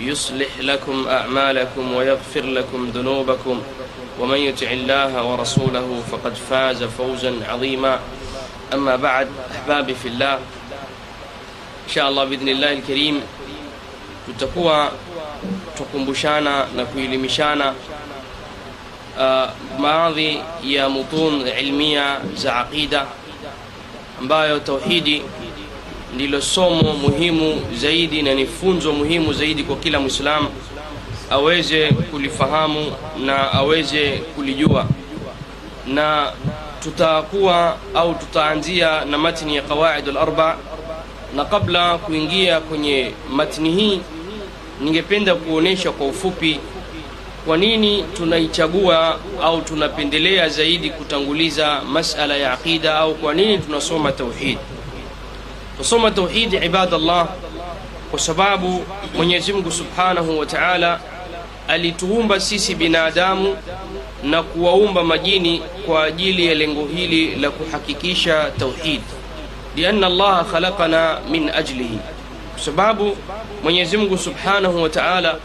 يصلح لكم أعمالكم ويغفر لكم ذنوبكم. ومن يطع الله ورسوله فقد فاز فوزا عظيما. أما بعد أحبابي في الله إن شاء الله بإذن الله الكريم tutakuwa tukumbushana na kuelimishana uh, baadhi ya mutun ilmia za aqida ambayo tauhidi ndilo somo muhimu zaidi na ni funzo muhimu zaidi kwa kila mwislamu aweze kulifahamu na aweze kulijua. Na tutakuwa au tutaanzia na matni ya qawaid larba na kabla kuingia kwenye matni hii ningependa kuonyesha kwa ufupi kwa nini tunaichagua au tunapendelea zaidi kutanguliza masala ya aqida au kwa nini tunasoma tauhid tusoma tauhidi ibadallah kwa sababu mwenyezi mungu subhanahu wa taala alituumba sisi binadamu na kuwaumba majini kwa ajili ya lengo hili la kuhakikisha tauhid. Lianna allaha khalaqana min ajlihi. Kwa sababu mwenyezi mungu subhanahu wa taala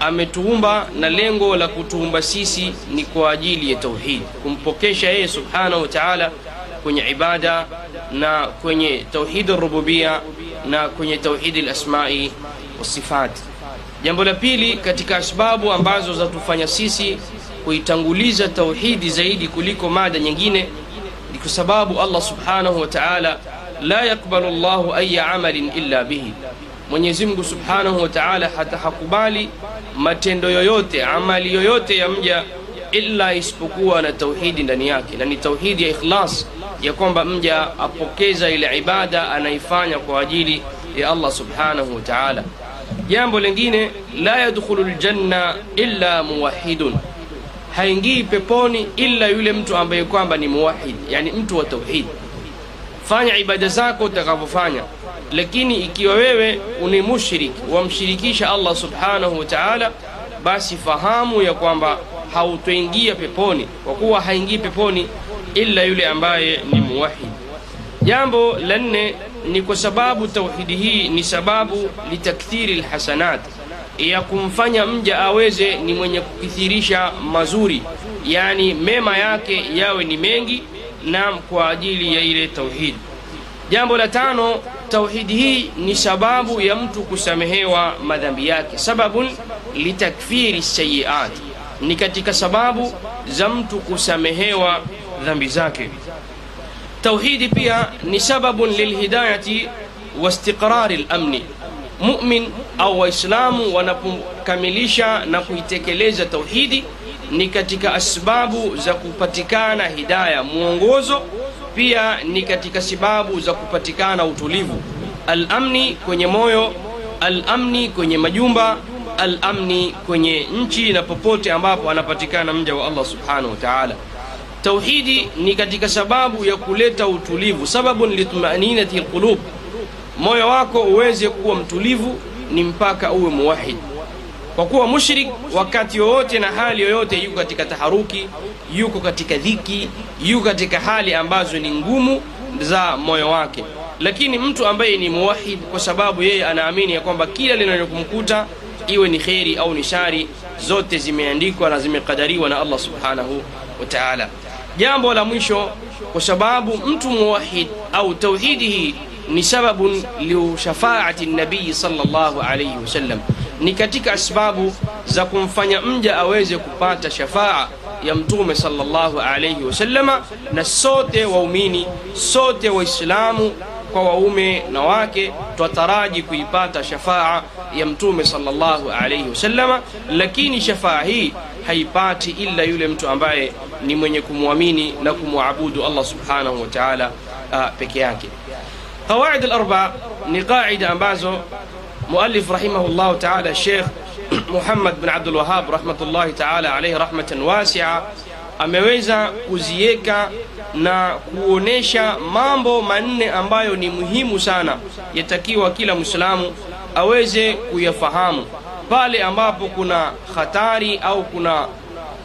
ametuumba na lengo la kutuumba sisi ni kwa ajili ya tauhid. Kumpokesha yeye subhanahu wa taala kwenye ibada na kwenye tauhidi rububia na kwenye tauhidi lasmai wasifat jambo la pili katika asbabu ambazo zatufanya sisi kuitanguliza tauhidi zaidi kuliko mada nyingine ni kwa sababu allah subhanahu wa taala la yakbalu llahu aya amalin illa bihi. Mwenyezi mungu subhanahu wa taala hata hakubali matendo yoyote amali yoyote ya mja illa isipokuwa na tauhidi ndani yake na ni tauhidi ya ikhlas ya kwamba mja apokeza ile ibada anaifanya kwa ajili ya allah subhanahu wa taala. Jambo lingine la yadkhulu ljanna illa muwahidun haingii peponi illa yule mtu ambaye kwamba ni muwahid yani mtu wa tauhid. Fanya ibada zako utakavyofanya. Lakini ikiwa wewe ni mushrik wamshirikisha allah subhanahu wa taala basi fahamu ya kwamba hautoingia peponi. Kwa kuwa haingii peponi illa yule ambaye ni muwahid jambo la nne ni kwa sababu tauhidi hii ni sababu litakthiri lhasanat ya kumfanya mja aweze ni mwenye kukithirisha mazuri yani mema yake yawe ni mengi nam kwa ajili ya ile tauhidi jambo la tano tauhidi hii ni sababu ya mtu kusamehewa madhambi yake. Sababun litakfiri sayiat ni katika sababu za mtu kusamehewa dhambi zake. Tauhidi pia ni sababun lilhidayati wastiqrari lamni mumin au waislamu wanapokamilisha na kuitekeleza tauhidi ni katika asbabu za kupatikana hidaya mwongozo pia ni katika sababu za kupatikana utulivu. Alamni kwenye moyo alamni kwenye majumba alamni kwenye nchi na popote ambapo anapatikana mja wa allah subhanahu wa taala tauhidi ni katika sababu ya kuleta utulivu. Sababun litmaninati lqulub moyo wako uweze kuwa mtulivu ni mpaka uwe muwahid kwa kuwa mushrik wakati yoyote na hali yoyote yuko katika taharuki yuko katika dhiki yuko katika hali ambazo ni ngumu za moyo wake. Lakini mtu ambaye ni muwahid kwa sababu yeye anaamini ya kwamba kila linalokumkuta iwe ni kheri au ni shari zote zimeandikwa na zimekadariwa na allah subhanahu wa taala jambo la mwisho kwa sababu mtu muwahid au tauhidi hii ni sababun liushafaati nabii salllahu alaihi wasallam ni katika sababu za kumfanya mja aweze kupata shafaa ya mtume sallallahu alayhi wasallama na sote waumini sote waislamu kwa waume na wake twataraji kuipata shafaa ya mtume sallallahu alayhi wasallama lakini shafaa hii haipati illa yule mtu ambaye ni mwenye kumwamini na kumwabudu allah subhanahu wa taala uh, peke yake. Qawaid alarba ni qaida ambazo muallif rahimahullah taala sheikh muhammad bin abdulwahab rahmatullahi taala alayhi rahmatan wasia ameweza kuziweka na kuonesha mambo manne ambayo ni muhimu sana yatakiwa kila mwislamu aweze kuyafahamu pale ambapo kuna hatari au kuna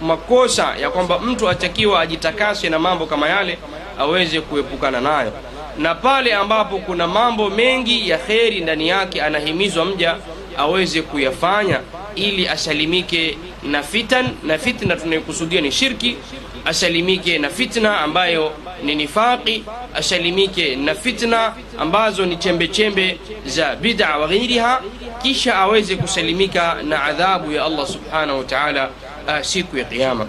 makosa ya kwamba mtu atakiwa ajitakase na mambo kama yale aweze kuepukana nayo. Na pale ambapo kuna mambo mengi ya kheri ndani yake anahimizwa mja aweze kuyafanya ili asalimike na fitan na fitna tunayokusudia ni shirki asalimike na fitna ambayo ni nifaqi asalimike na fitna ambazo ni chembe chembe za bid'a wa ghairiha kisha aweze kusalimika na adhabu ya Allah subhanahu wa ta'ala uh, siku ya kiyama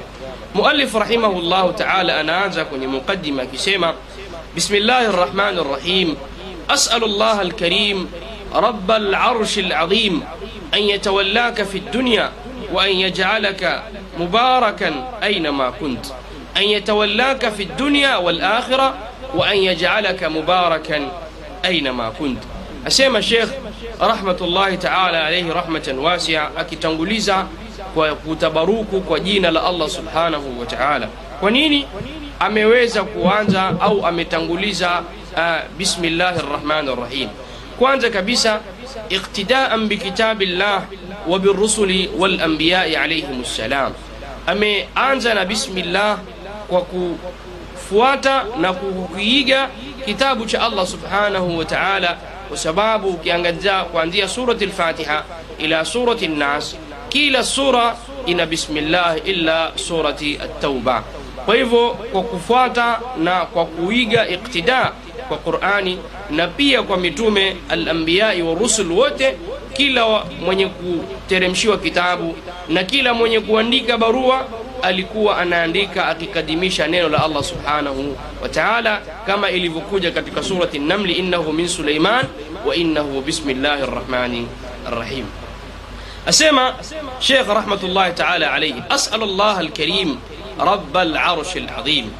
muallif rahimahullahu ta'ala anaanza kwenye muqaddima akisema bismillahir rahmanir rahim as'alu Allah al-karim رب العرش العظيم أن يتولاك في الدنيا وأن يجعلك مباركا أينما كنت أن يتولاك في الدنيا والآخرة وأن يجعلك مباركا أينما كنت asema shekh rahmatullahi taala alayhi rahmatan wasia, akitanguliza kwa kutabaruku kwa jina la Allah subhanahu wa taala. Kwa nini ameweza kuanza au ametanguliza uh, bismillahir rahmanir rahim? Kwanza kabisa iktidaan bikitabillah wa birusuli wal anbiyai alayhimus salam, ameanza na bismillah kwa kufuata na kukiiga kitabu cha Allah subhanahu wa ta'ala kwa sababu ukiangazia kuanzia surati lfatiha ila surati nnas kila sura ina bismillah illa surati at-tauba. Kwa hivyo kwa kufuata na kwa kuiga iktida kwa qurani na pia kwa mitume alambiyai wa rusul wote kila mwenye kuteremshiwa kitabu na kila mwenye kuandika barua alikuwa anaandika akikadimisha neno la allah subhanahu wa taala kama ilivyokuja katika surati namli innahu min suleiman wa innahu bismillahi rrahmani rrahim أسمى شيخ رحمة الله تعالى عليه أسأل الله الكريم رب العرش العظيم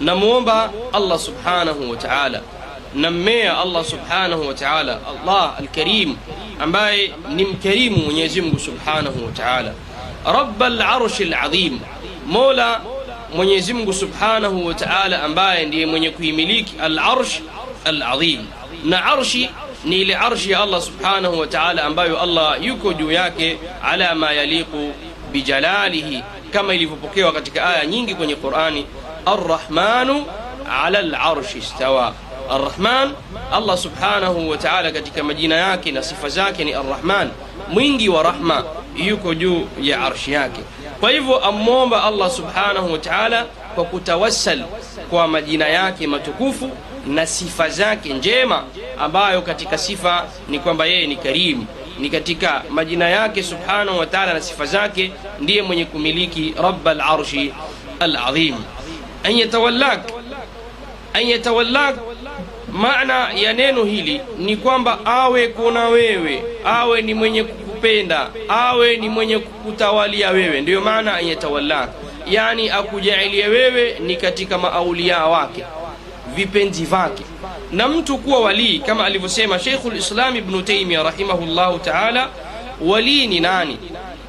نمومبا الله سبحانه وتعالى نمي الله سبحانه وتعالى الله الكريم ambaye ni mkarimu mwenyezi mungu subhanahu wa taala raba larshi ladhim mola mwenyezi mungu subhanahu wa taala ambaye ndiye mwenye kuimiliki alarsh aladhim na arshi ni ile arshi ya allah subhanahu wa taala ambayo allah yuko juu yake ala ma yaliqu bijalalihi kama ilivyopokewa katika aya nyingi kwenye qurani arrahmanu ala larshi stawa arrahman allah subhanahu wa taala katika majina yake na sifa zake ni arrahman mwingi wa rahma yuko juu ya arshi yake. Kwa hivyo amwomba allah subhanahu wa taala kwa kutawassal kwa majina yake matukufu na sifa zake njema ambayo katika sifa ni kwamba yeye ni karimu. Ni katika majina yake subhanahu wa taala na sifa zake ndiye mwenye kumiliki raba larshi alazim. An yatawallak maana ya neno hili ni kwamba awe kuna wewe awe ni mwenye kukupenda. Awe ni mwenye kukutawalia wewe. Ndiyo maana an yani akujaalie wewe ni katika maaulia wake vipenzi vake na mtu kuwa walii kama alivyosema Sheikhul Islam Ibn Taymiyyah rahimahullahu taala walii ni nani?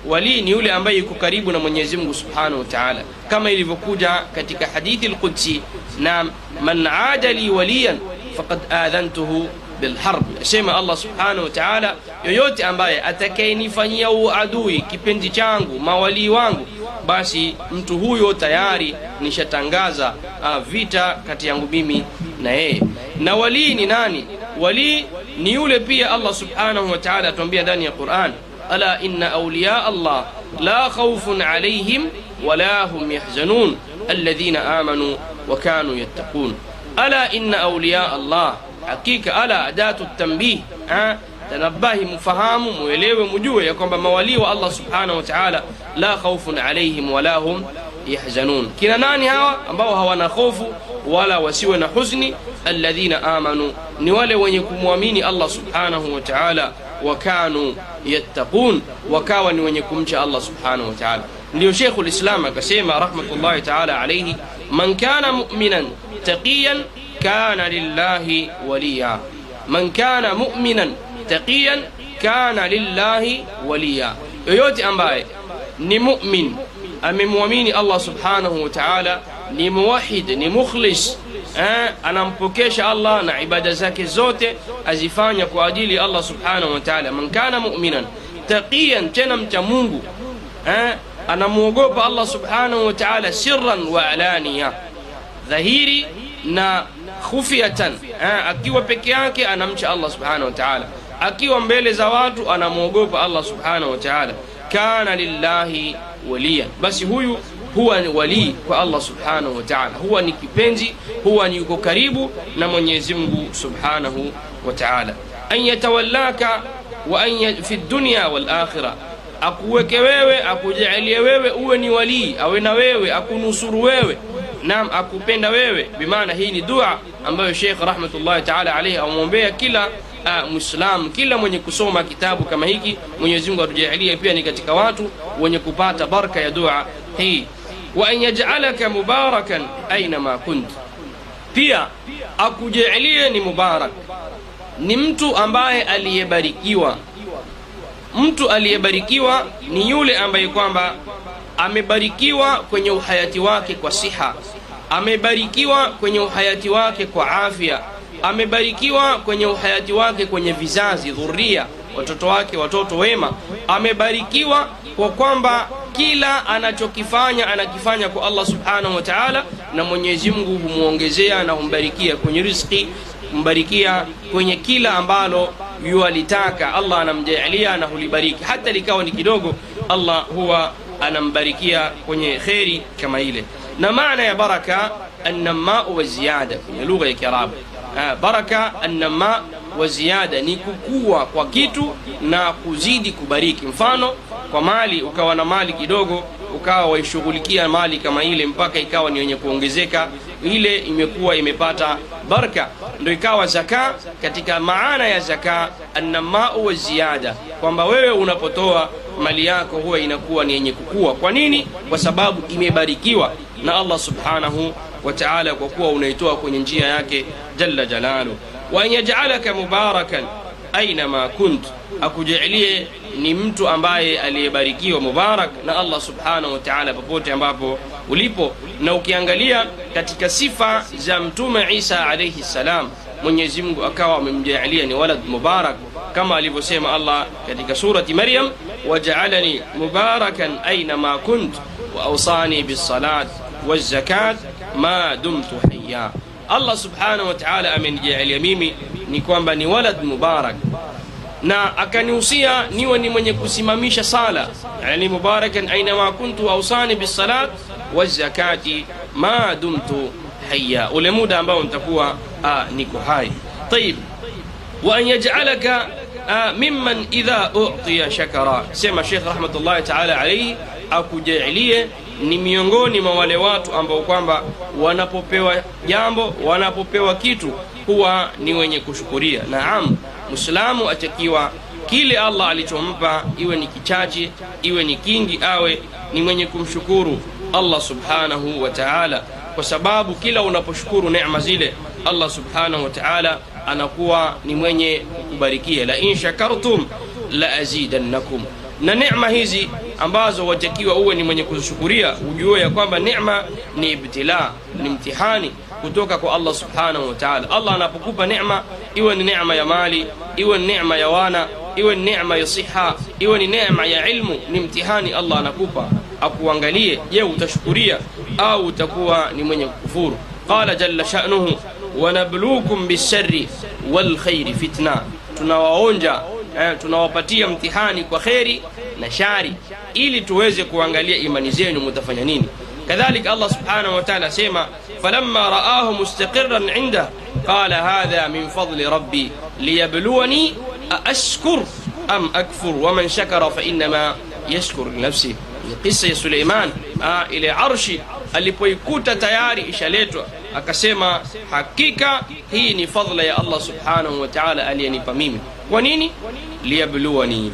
Walii ni yule ambaye yuko karibu na mwenyezi mungu subhanahu wa taala. Kama ilivyokuja katika hadithi lqudsi na man ada li waliyan faqad adhantuhu bilharb asema allah subhanahu wa taala yoyote ambaye atakayenifanyia uadui kipenzi changu mawalii wangu basi mtu huyo tayari nishatangaza uh, vita kati yangu mimi na yeye na walii ni nani walii ni yule pia allah subhanahu wa taala atuambia ndani ya quran ala inna auliya allah la khaufun alaihim wala hum yahzanun alladhina amanu wa kanu yattaqun ala inna auliya allah hakika ala adatu tanbih tanabahi mfahamu muelewe mjue ya kwamba mawalii wa allah subhanahu wa taala la khaufun alaihim wala hum yahzanun kina nani hawa ambao hawana hofu wala wasiwe na huzni alladhina amanu ni wale wenye kumwamini allah subhanahu wa taala wakanu yattaqun wakawa ni wenye kumcha allah subhanahu wa taala ndio shekhu lislam akasema rahmatullahi taala alaihi man kana muminan taqiyan kana lillahi waliya man kana muminan taqiyan kana lillahi waliya yoyote ambaye ni mumin amemwamini allah subhanahu wa taala ni muwahid ni mukhlis eh, anampokesha allah na ibada zake zote azifanya kwa ajili allah subhanahu wa taala man kana muminan taqiyan tena mcha mungu eh, anamwogopa allah subhanahu wa taala sirran wa alaniya dhahiri na khufyatan eh, akiwa peke yake anamcha allah subhanahu wa taala. Akiwa mbele za watu anamwogopa allah subhanahu wa taala. Kana lillahi waliya, basi huyu huwa ni walii kwa allah subhanahu wa taala. Huwa ni kipenzi huwa ni yuko karibu na mwenyezi mungu subhanahu wa taala. An yatawallaka fi dunya walakhira akuweke wewe akujalie wewe uwe ni walii awe na wewe akunusuru wewe nam akupenda wewe. Bimaana hii ni dua ambayo shekh rahmatullahi taala alaihi amwombea kila uh, mwislamu kila mwenye kusoma kitabu kama hiki. Mwenyezi mungu atujalie pia ni katika watu wenye kupata baraka ya dua hii. Wa an yajalaka mubarakan ainama kunt. Pia akujalie ni mubarak. Ni mtu ambaye aliyebarikiwa. Mtu aliyebarikiwa ni yule ambaye kwamba amebarikiwa kwenye uhayati wake kwa siha. Amebarikiwa kwenye uhayati wake kwa afya. Amebarikiwa kwenye uhayati wake kwenye vizazi dhuria watoto wake watoto wema. Amebarikiwa kwa kwamba kila anachokifanya anakifanya kwa allah subhanahu wa taala na mwenyezi mungu humwongezea na humbarikia kwenye riski humbarikia kwenye kila ambalo yualitaka. Allah anamjaalia na hulibariki. Hata likawa ni kidogo allah huwa anambarikia kwenye kheri kama ile. Na maana ya baraka annamau wa kwenye lugha ya kiarabu. Baraka annama wa ziada ni kukua kwa kitu na kuzidi kubariki. Mfano kwa mali ukawa na mali kidogo ukawa waishughulikia mali kama ile mpaka ikawa ni wenye kuongezeka ile imekuwa imepata baraka. Ndo ikawa zaka katika maana ya zaka annamau wa ziada kwamba wewe unapotoa mali yako huwa inakuwa ni yenye kukua. Kwa nini? Kwa sababu imebarikiwa na allah subhanahu wa taala kwa kuwa unaitoa kwenye njia yake jalla jalalu. Wa an mubarakan ainama kunt akujalie ni mtu ambaye aliyebarikiwa mubarak na allah subhanahu wa taala popote ambapo ulipo. Na ukiangalia katika sifa za mtume isa alaihi ssalam mwenyezi mungu akawa amemjaalia ni walad mubarak kama alivyosema allah katika surati maryam wajaalani mubarakan ainama kunt waausani bisalat والزكاة ما دمت حيا الله سبحانه وتعالى amenijalia mimi ni kwamba ni walad mubarak na akanihusia niwe ni mwenye kusimamisha sala yani mubarakan ainama kuntu ausani bisalat wazakati ma dumtu haya ule muda ambao nitakuwa niko hai. Tayib wa an yajalaka mimman idha utiya shakara. Sema shekh rahmatullahi taala alayhi akujalie ni miongoni mwa wale watu ambao kwamba wanapopewa jambo wanapopewa kitu huwa ni wenye kushukuria. Naam mwislamu atakiwa kile allah alichompa iwe ni kichache iwe ni kingi awe ni mwenye kumshukuru allah subhanahu wa taala. Kwa sababu kila unaposhukuru neema zile allah subhanahu wa taala anakuwa ni mwenye kukubarikia. La in shakartum la azidannakum. Na neema hizi ambazo watakiwa uwe ni mwenye kuzishukuria ujue ya kwamba neema ni ibtila ni mtihani kutoka kwa allah subhanahu wa taala. Allah anapokupa neema iwe ni neema ya mali iwe ni neema ya wana iwe ni neema ya siha iwe ni neema ya ilmu ni mtihani allah anakupa. Akuangalie je utashukuria au utakuwa ni mwenye kukufuru? Qala jalla shanuhu ونبلوكم بالشر والخير فتنة. تناوونجا أونجا تنوى امتحاني كخيري نشاري إلي توزك وانغالية إيماني زين متفنانين كذلك الله سبحانه وتعالى سيما فلما رآه مستقرا عنده قال هذا من فضل ربي ليبلوني أشكر أم أكفر ومن شكر فإنما يشكر لنفسه قصة سليمان إلى عرشي اللي بيكوت تياري إشاليتو akasema hakika hii ni fadhla ya allah subhanahu wa aliyenipa mimi. Kwa nini? Liyabluwani.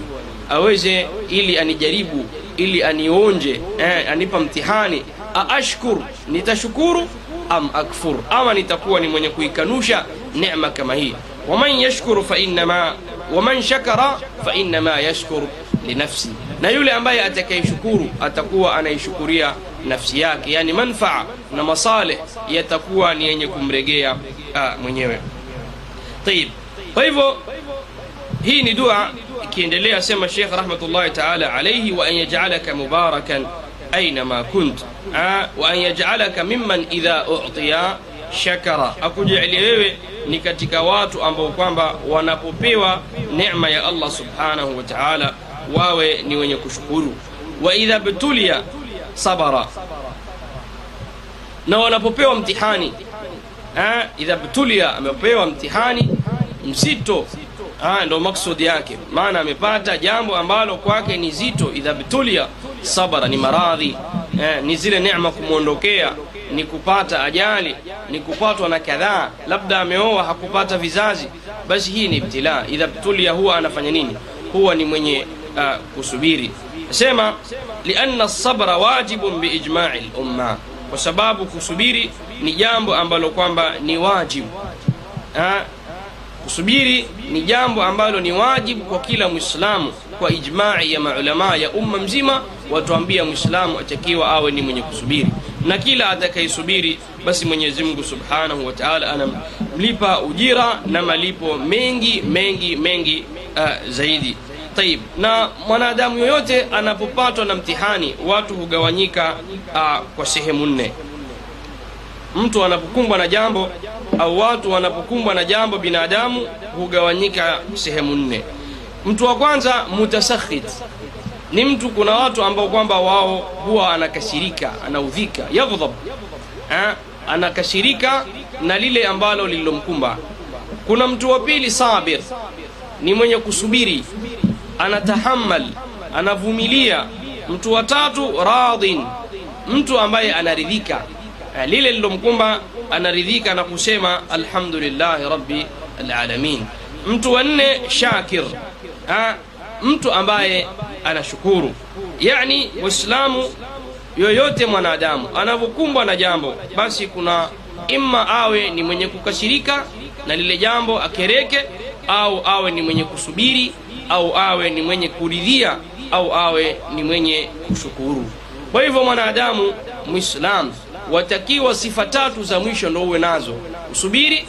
Aweze ili anijaribu ili anionje eh, anipa mtihani. Aashkur nitashukuru? Am akfur. Ama nitakuwa ni mwenye kuikanusha neema kama hii. Waman yashkuru fainama waman shakara fainama yashkur linafsi na yule ambaye atakayeshukuru atakuwa anaishukuria nafsi yake. Yani manfaa na masaleh yatakuwa ni yenye kumregea ah, mwenyewe. Tayib kwa hivyo hii ni dua ikiendelea sema shekh rahmatullahi taala alaihi wa an yajalaka mubarakan ainama kunt. Ah, wa an yajalaka mimman idha utiya shakara. Akujalie wewe ni katika watu ambao kwamba wanapopewa neema ya allah subhanahu wa taala wawe ni wenye kushukuru. Wa idha btulia sabara. Na wanapopewa mtihani ah, idha btulia amepewa mtihani mzito. Ndo maksudi yake. Maana amepata jambo ambalo kwake ni zito. Idha btulia sabara ni maradhi. Ni zile neema kumwondokea ni kupata ajali ni kupatwa na kadhaa labda ameoa hakupata vizazi. Basi hii ni ibtilaa. Idha btulia huwa anafanya nini? Huwa ni mwenye uh, kusubiri. Sema lianna sabra wajibun biijmai lumma kwa sababu kusubiri ni jambo ambalo kwamba ni wajibu. Ha? kusubiri ni jambo ambalo ni wajibu kwa kila mwislamu kwa ijmai ya maulamaa ya umma mzima watuambia mwislamu atakiwa awe ni mwenye kusubiri. Na kila atakayesubiri basi mwenyezi mungu subhanahu wa taala anamlipa ujira na malipo mengi mengi mengi uh, zaidi tayib na mwanadamu yoyote anapopatwa na mtihani watu hugawanyika uh, kwa sehemu nne. Mtu anapokumbwa na jambo au watu wanapokumbwa na jambo binadamu hugawanyika sehemu nne. Mtu wa kwanza mutasakhit. Ni mtu kuna watu ambao kwamba wao huwa anakasirika anaudhika yaghdhab. Eh, anakasirika na lile ambalo lililomkumba. Kuna mtu wa pili sabir. Ni mwenye kusubiri anatahammal anavumilia. Mtu wa tatu radhin mtu ambaye anaridhika. Eh, lile lilomkumba anaridhika na kusema alhamdulillahi rabbi alalamin. Mtu wa nne shakir ha? mtu ambaye anashukuru. Yani waislamu yoyote mwanadamu anavyokumbwa na jambo basi kuna imma awe ni mwenye kukashirika na lile jambo akereke au awe ni mwenye kusubiri au awe ni mwenye kuridhia au awe ni mwenye kushukuru. Kwa hivyo mwanadamu mwislamu watakiwa sifa tatu za mwisho ndo uwe nazo. Usubiri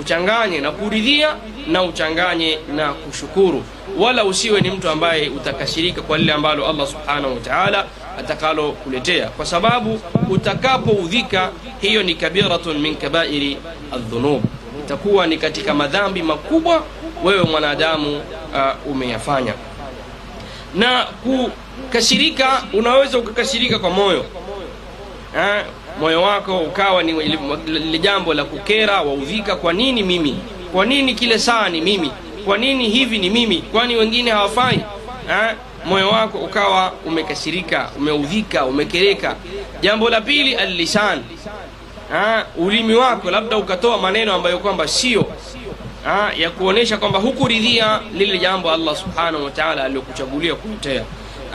uchanganye na kuridhia na uchanganye na kushukuru. Wala usiwe ni mtu ambaye utakashirika kwa lile ambalo allah subhanahu wataala atakalokuletea. Kwa sababu utakapoudhika hiyo ni kabiratun min kabairi aldhunub itakuwa ni katika madhambi makubwa wewe mwanadamu uh, umeyafanya. Na kukashirika unaweza ukakashirika kwa moyo. Ha? moyo wako ukawa ni lile jambo la kukera waudhika kwa nini mimi? Kwa nini kile saa ni mimi? Kwa nini hivi ni mimi? Kwani wengine hawafai? Ha? moyo wako ukawa umekasirika umeudhika umekereka. Jambo la pili allisan. Ulimi wako labda ukatoa maneno ambayo kwamba sio eh? ya kuonesha kwamba hukuridhia lile jambo allah subhanahu wa taala aliyokuchagulia kutetea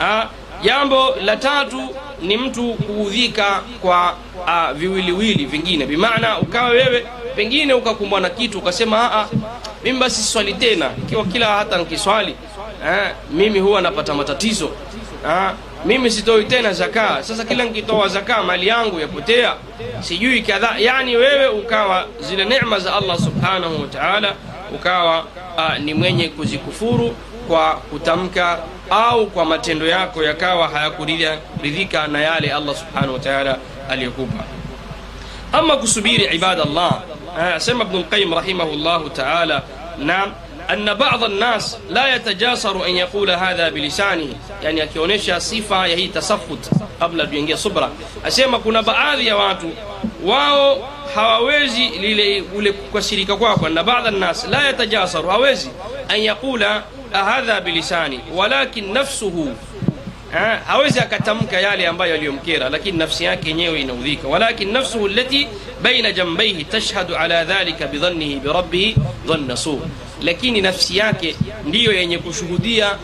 eh? jambo la tatu ni mtu kuudhika kwa uh, viwiliwili vingine bimaana ukawa wewe pengine ukakumbwa na kitu ukasema mimi basi siswali tena ikiwa kila hata nkiswali eh, mimi huwa napata matatizo eh, mimi sitoi tena zakaa. Sasa kila nkitoa zakaa mali yangu yapotea. Sijui kadhaa yani wewe ukawa zile neema za allah subhanahu wa ukawa uh, ni mwenye kuzikufuru kwa kutamka au kwa matendo yako yakawa hayakuridhika na yale allah subhanahu wa taala aliyokupa. Ama kusubiri ibadallah. Sema ibnu lqayim rahimahu rahimahullahu taala nam أن بعض الناس لا يتجاسر أن يقول هذا بلسانه. يعني أكيونيشا صفة يهي تصفت قبل بيانجي صبرا. أسيما كنا بعاذي واتو. واو هاوزي لكوسيريكا كواكو. أن بعض الناس لا يتجاسر هاوزي أن يقول هذا بلسانه ولكن نفسه هاوزي أكتمك يالي أمبايا اليوم كيرا. لكن نفسي نفسها كنيوي نوذيك. ولكن نفسه التي بين جنبيه تشهد على ذلك بظنه بربه ظن صور lakini nafsi yake ndiyo yenye kushuhudia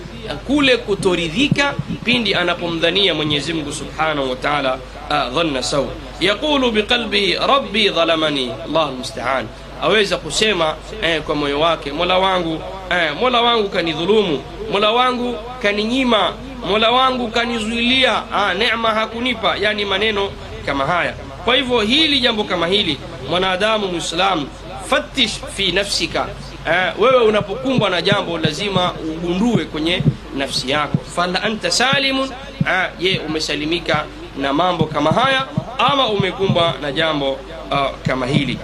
kule kutoridhika pindi anapomdhania mwenyezi mungu subhanahu wa taala uh, dhanna sau yaqulu biqalbihi rabbi dhalamani Allahu almustaan aweza kusema eh, kwa moyo wake mola wangu eh, mola wangu kanidhulumu mola wangu kaninyima mola wangu kanizuilia ah, neema hakunipa. Yani maneno kama haya. Kwa hivyo hili jambo kama hili mwanadamu mwislamu fattish fi nafsika eh, wewe unapokumbwa na jambo lazima ugundue kwenye nafsi yako. Fala anta salimun eh, je umesalimika na mambo kama haya ama umekumbwa na jambo uh, kama hili?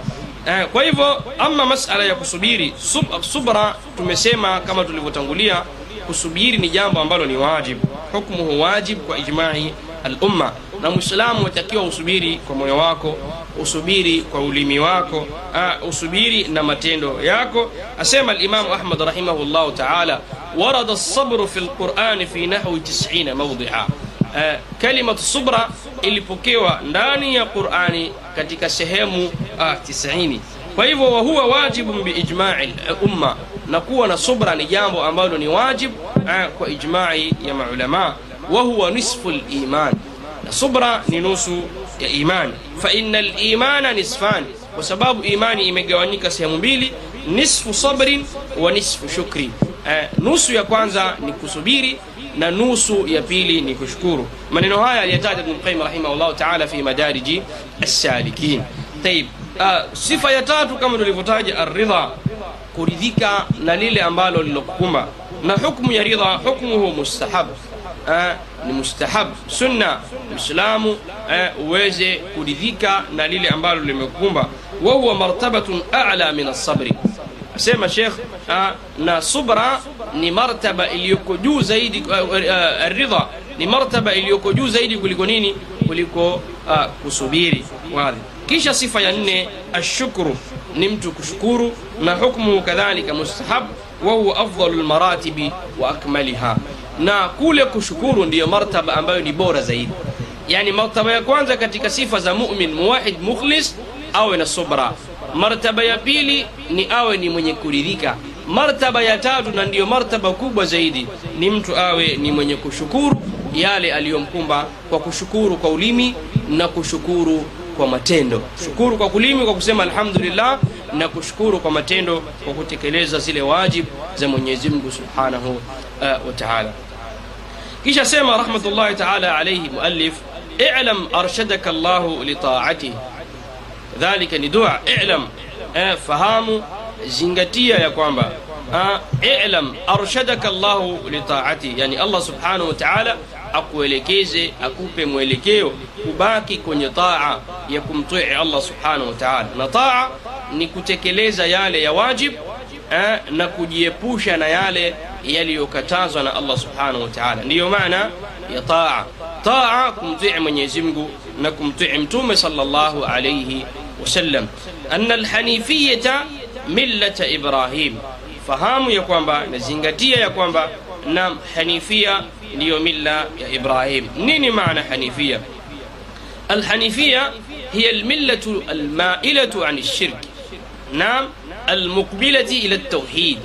Uh, kwa hivyo ama masala ya kusubiri sub, subra tumesema kama tulivyotangulia kusubiri ni jambo ambalo ni wajib hukmuhu wajib kwa ijmai alumma na mwislamu watakiwa usubiri kwa moyo wako usubiri kwa ulimi wako uh, usubiri na matendo yako. Asema alimamu ahmad rahimahullahu taala warada lsabru fi lqurani fi nahwi 90 maudia uh, kalimatu subra ilipokewa ndani ya qurani katika sehemu uh, 90 kwa hivyo wahuwa wajibun biijmai lumma na kuwa na subra ni jambo ambalo ni wajib uh, kwa ijmai ya maulamaa wahuwa nisfu liman na subra ni nusu ya imani. Faina limana nisfani kwa sababu imani imegawanyika sehemu mbili nisfu sabrin wa nisfu shukri. Eh, nusu ya kwanza ni kusubiri na nusu ya pili ni kushukuru. Maneno haya aliyataja ibn qayyim taala fi madariji as-salikin. Uh, sifa ya tatu kama tulivyotaja aridha kuridhika na lile ambalo lilokukumba. Na hukmu ya ridha hukmuhu mustahab uh, ni mustahabu sunna. Mwislamu eh, uweze kuridhika na lile ambalo limekumba. Wahuwa martabatun a'la min as-sabri. Asema shekh eh, na subra ni martaba iliyoko juu zaidi eh, uh, ridha ni martaba iliyoko juu zaidi kuliko nini? Kuliko eh, kusubiri. Wadhi kisha sifa ya nne ashukuru ni mtu kushukuru na hukmuhu kadhalika mustahab. Wahuwa afdalu lmaratibi wa akmaliha na kule kushukuru ndiyo martaba ambayo ni bora zaidi. Yani martaba ya kwanza katika sifa za mumin muwahid mukhlis awe na subra martaba ya pili ni awe ni mwenye kuridhika. Martaba ya tatu na ndiyo martaba kubwa zaidi ni mtu awe ni mwenye kushukuru yale aliyomkumba kwa kushukuru kwa ulimi na kushukuru kwa matendo. Shukuru kwa kulimi kwa kusema alhamdulillah na kushukuru kwa matendo kwa kutekeleza zile wajib za mwenyezi mungu subhanahu uh, wa taala kisha sema rahmatullahi taala alaihi muallif ilam arshadaka llahu litaatih dhalika ni dua ilam. Eh, fahamu zingatia ya kwamba uh, ilam arshadaka llahu litaati yani allah subhanahu wa akuelekeze akupe mwelekeo kubaki kwenye taa ya kumtii allah subhanahu wa na taa ni kutekeleza yale ya wajib eh, na kujiepusha na yale yaliyokatazwa na allah subhanahu wa taala ndiyo maana ya taa taa kumtii mwenyezi mungu na kumtii mtume sallallahu alayhi wasallam anna alhanifiyata millata ibrahim fahamu ya kwamba nazingatia ya kwamba na hanifia ndiyo milla ya ibrahim nini maana hanifia alhanifia hiya almillatu almailatu an lshirk nam almuqbilati ila ltauhid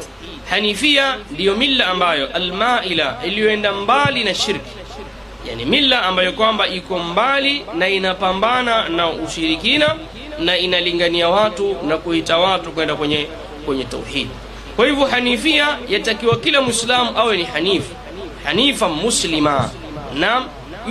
hanifia ndiyo milla ambayo almaila iliyoenda mbali na shirki. Yani milla ambayo kwamba iko mbali na inapambana na ushirikina na inalingania watu na kuita watu kwenda kwenye kwenye tauhidi. kwa hivyo hanifia yatakiwa kila mwislamu awe ni hanifu hanifa muslima. Na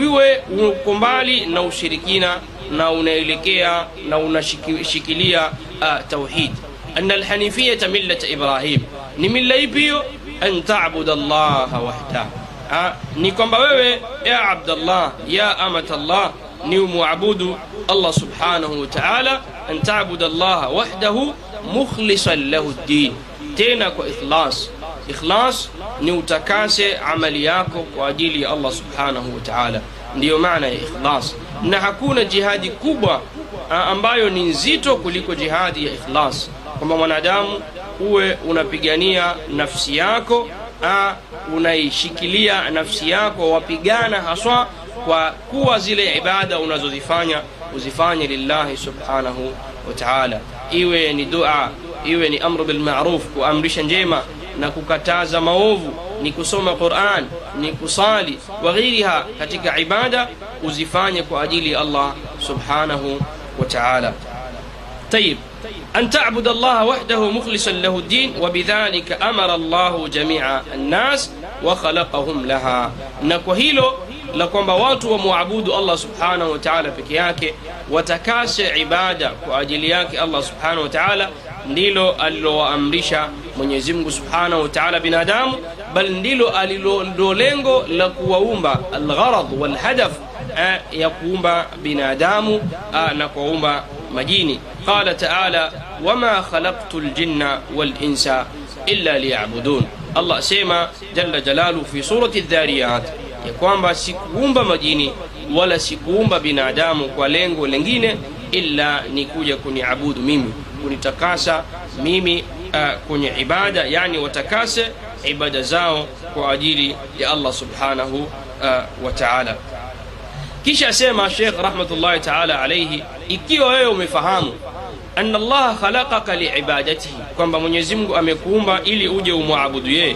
iwe uko mbali na ushirikina na unaelekea na unashikilia uh, tauhid. Ana alhanifiyata millata ibrahim ni milla ipi hiyo an tabuda llaha wahdah Ha, ni kwamba wewe ya abdallah ya amatallah ni umwabudu allah subhanahu wa taala an tabuda allaha wahdahu mukhlisan lahu ddin tena kwa ikhlas ikhlas ni utakase amali yako kwa ajili ya allah subhanahu wa taala ndiyo maana ya ikhlas na hakuna jihadi kubwa ambayo ni nzito kuliko jihadi ya ikhlas kwamba mwanadamu uwe unapigania nafsi yako a unaishikilia nafsi yako wapigana haswa kwa kuwa zile ibada unazozifanya uzifanye lillahi subhanahu wataala iwe ni dua iwe ni amru bil kuamrisha njema na kukataza maovu ni kusoma Qur'an ni kusali waghiriha katika ibada uzifanye kwa ajili ya Allah subhanahu wataala tayib أن تعبد الله وحده مخلصا له الدين وبذلك أمر الله جميع الناس وخلقهم لها نكوهيلو la kwamba watu wamwabudu allah subhanahu wa taala peke yake watakase ibada kwa ajili yake allah subhanahu wa taala ndilo alilowaamrisha mwenyezimngu subhanahu wa taala binadamu bal ndilo alilo lengo la kuwaumba algharad walhadaf eh, ya kuumba binadamu eh, na kuwaumba majini qala taala wama khalaqtu ljinna walinsa illa liyabudun allah asema jalla jalalu fi surati dhariyat ya kwamba sikuumba majini wala sikuumba binadamu kwa lengo lengine illa ni kuja kuniabudu mimi kunitakasa mimi uh, kwenye ibada yani watakase ibada zao kwa ajili ya allah subhanahu uh, wa taala kisha asema shekh rahmatullahi taala alaihi ikiwa wewe umefahamu ana llaha khalaqaka liibadatihi kwamba mwenyezi mungu amekuumba ili uje umwabudu yeye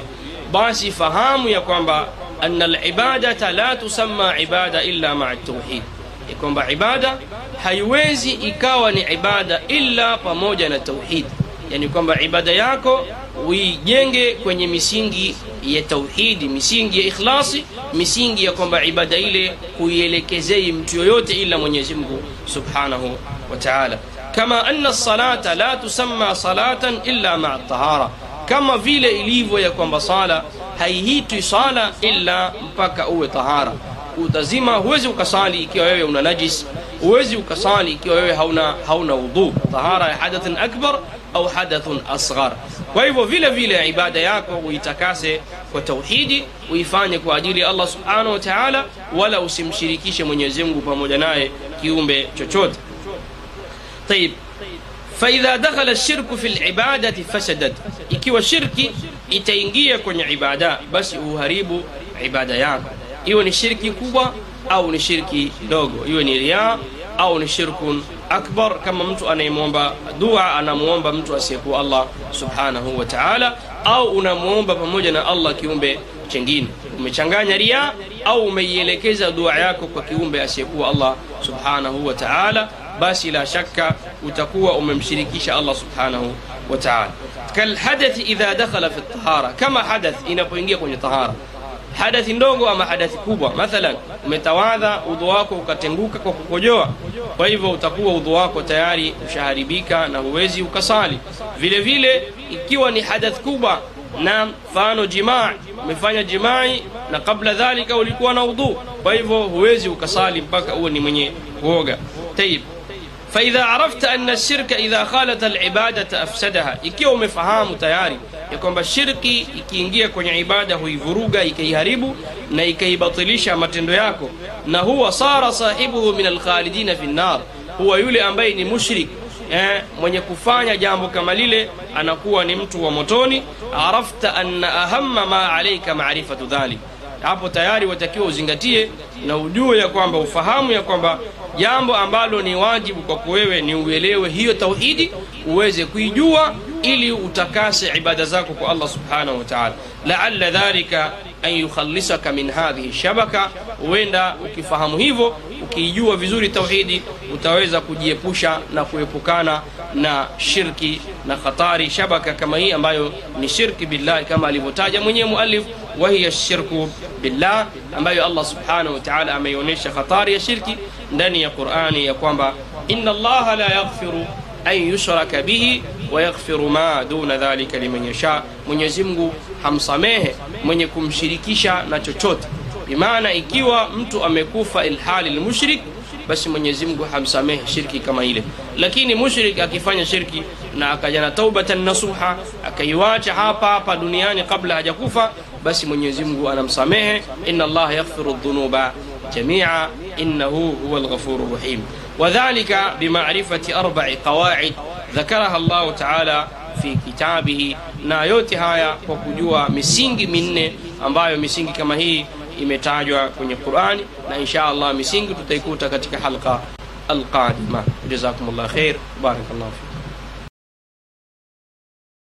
basi fahamu ya kwamba ana alibadata la tusamma ibada illa maa tauhid ya kwamba ibada haiwezi ikawa ni ibada illa pamoja na tauhid. Yani kwamba ibada yako uijenge kwenye misingi ya tauhidi misingi ya ikhlasi misingi ya kwamba ibada ile huielekezei mtu yoyote ila mwenyezi mungu subhanahu wa taala kama anna salata la tusamma salatan illa maa tahara kama vile ilivyo ya kwamba sala haihitwi sala illa mpaka uwe tahara utazima huwezi ukasali ikiwa wewe una najis huwezi ukasali ikiwa wewe hauna hauna udhu tahara ya hadathin akbar au hadathun asghar. Kwa hivyo vile vile ibada yako uitakase kwa tauhidi, uifanye kwa ajili ya Allah subhanahu wa ta'ala, wala usimshirikishe Mwenyezi Mungu pamoja naye kiumbe chochote. Tayib, faidha dakhala shirku fi libadati fasadat, ikiwa shirki itaingia kwenye ibada, basi uharibu ibada yako, iwe ni shirki kubwa au ni shirki ndogo iwe ni riaa au ni shirkun akbar kama mtu anayemwomba dua anamwomba mtu asiyekuwa allah subhanahu wa taala au unamwomba pamoja na allah kiumbe chengine. Umechanganya ria au umeielekeza dua yako kwa kiumbe asiyekuwa allah subhanahu wa taala basi la shaka utakuwa umemshirikisha allah subhanahu wa taala. Kalhadathi idha dakhala fi tahara kama hadath inapoingia kwenye tahara hadathi ndogo ama hadathi kubwa. Mathalan umetawadha udhu wako ukatenguka kwa kukojoa. Kwa hivyo utakuwa udhu wako tayari ushaharibika na huwezi ukasali. Vile vile ikiwa ni hadath kubwa na mfano jimaa umefanya jimai na kabla dhalika ulikuwa na udhu. Kwa hivyo huwezi ukasali mpaka uwe ni mwenye kuoga. Tayib faidha arafta anna shirka idha khalata alibadata afsadaha, ikiwa umefahamu tayari ya kwamba shirki ikiingia kwenye ibada huivuruga, ikaiharibu na ikaibatilisha matendo yako, na huwa sara sahibuhu min alkhalidina fi nnar, huwa yule ambaye ni mushrik eh, mwenye kufanya jambo kama lile anakuwa ni mtu wa motoni. Arafta anna ahama ma alaika marifatu dhalik hapo tayari watakiwa uzingatie na ujue ya kwamba ufahamu ya kwamba jambo ambalo ni wajibu kwako wewe ni uelewe hiyo tauhidi uweze kuijua ili utakase ibada zako kwa allah subhanahu wa taala. Laala dhalika an yukhalisaka min hadhihi shabaka huenda ukifahamu hivyo ukiijua vizuri tauhidi utaweza kujiepusha na kuepukana na shirki na khatari shabaka kama hii ambayo ni shirki billahi kama alivyotaja mwenyewe muallif wahiya shirku billah ambayo allah subhanahu wa taala ameionyesha khatari ya shirki ndani ya qurani ya kwamba inna allaha la yaghfiru an yushraka bihi wayaghfiru ma duna dhalika liman yasha. Mwenyezi mungu hamsamehe mwenye kumshirikisha na chochote bimaana ikiwa mtu amekufa ilhali lmushrik basi mwenyezi mungu hamsamehe shirki kama ile lakini mushrik akifanya shirki na akaja na taubatan nasuha akaiwacha hapa hapa duniani kabla hajakufa basi mwenyezi mungu anamsamehe inna allaha yaghfiru dhunuba jamia innahu huwa lghafuru rahim وذلك بمعرفة أربع قواعد ذكرها الله تعالى fi kitabihi na yote haya kwa kujua misingi minne ambayo misingi kama hii imetajwa kwenye qurani na insha allah misingi tutaikuta katika halqa alqadima. Jazakumullah khair. Barakallahu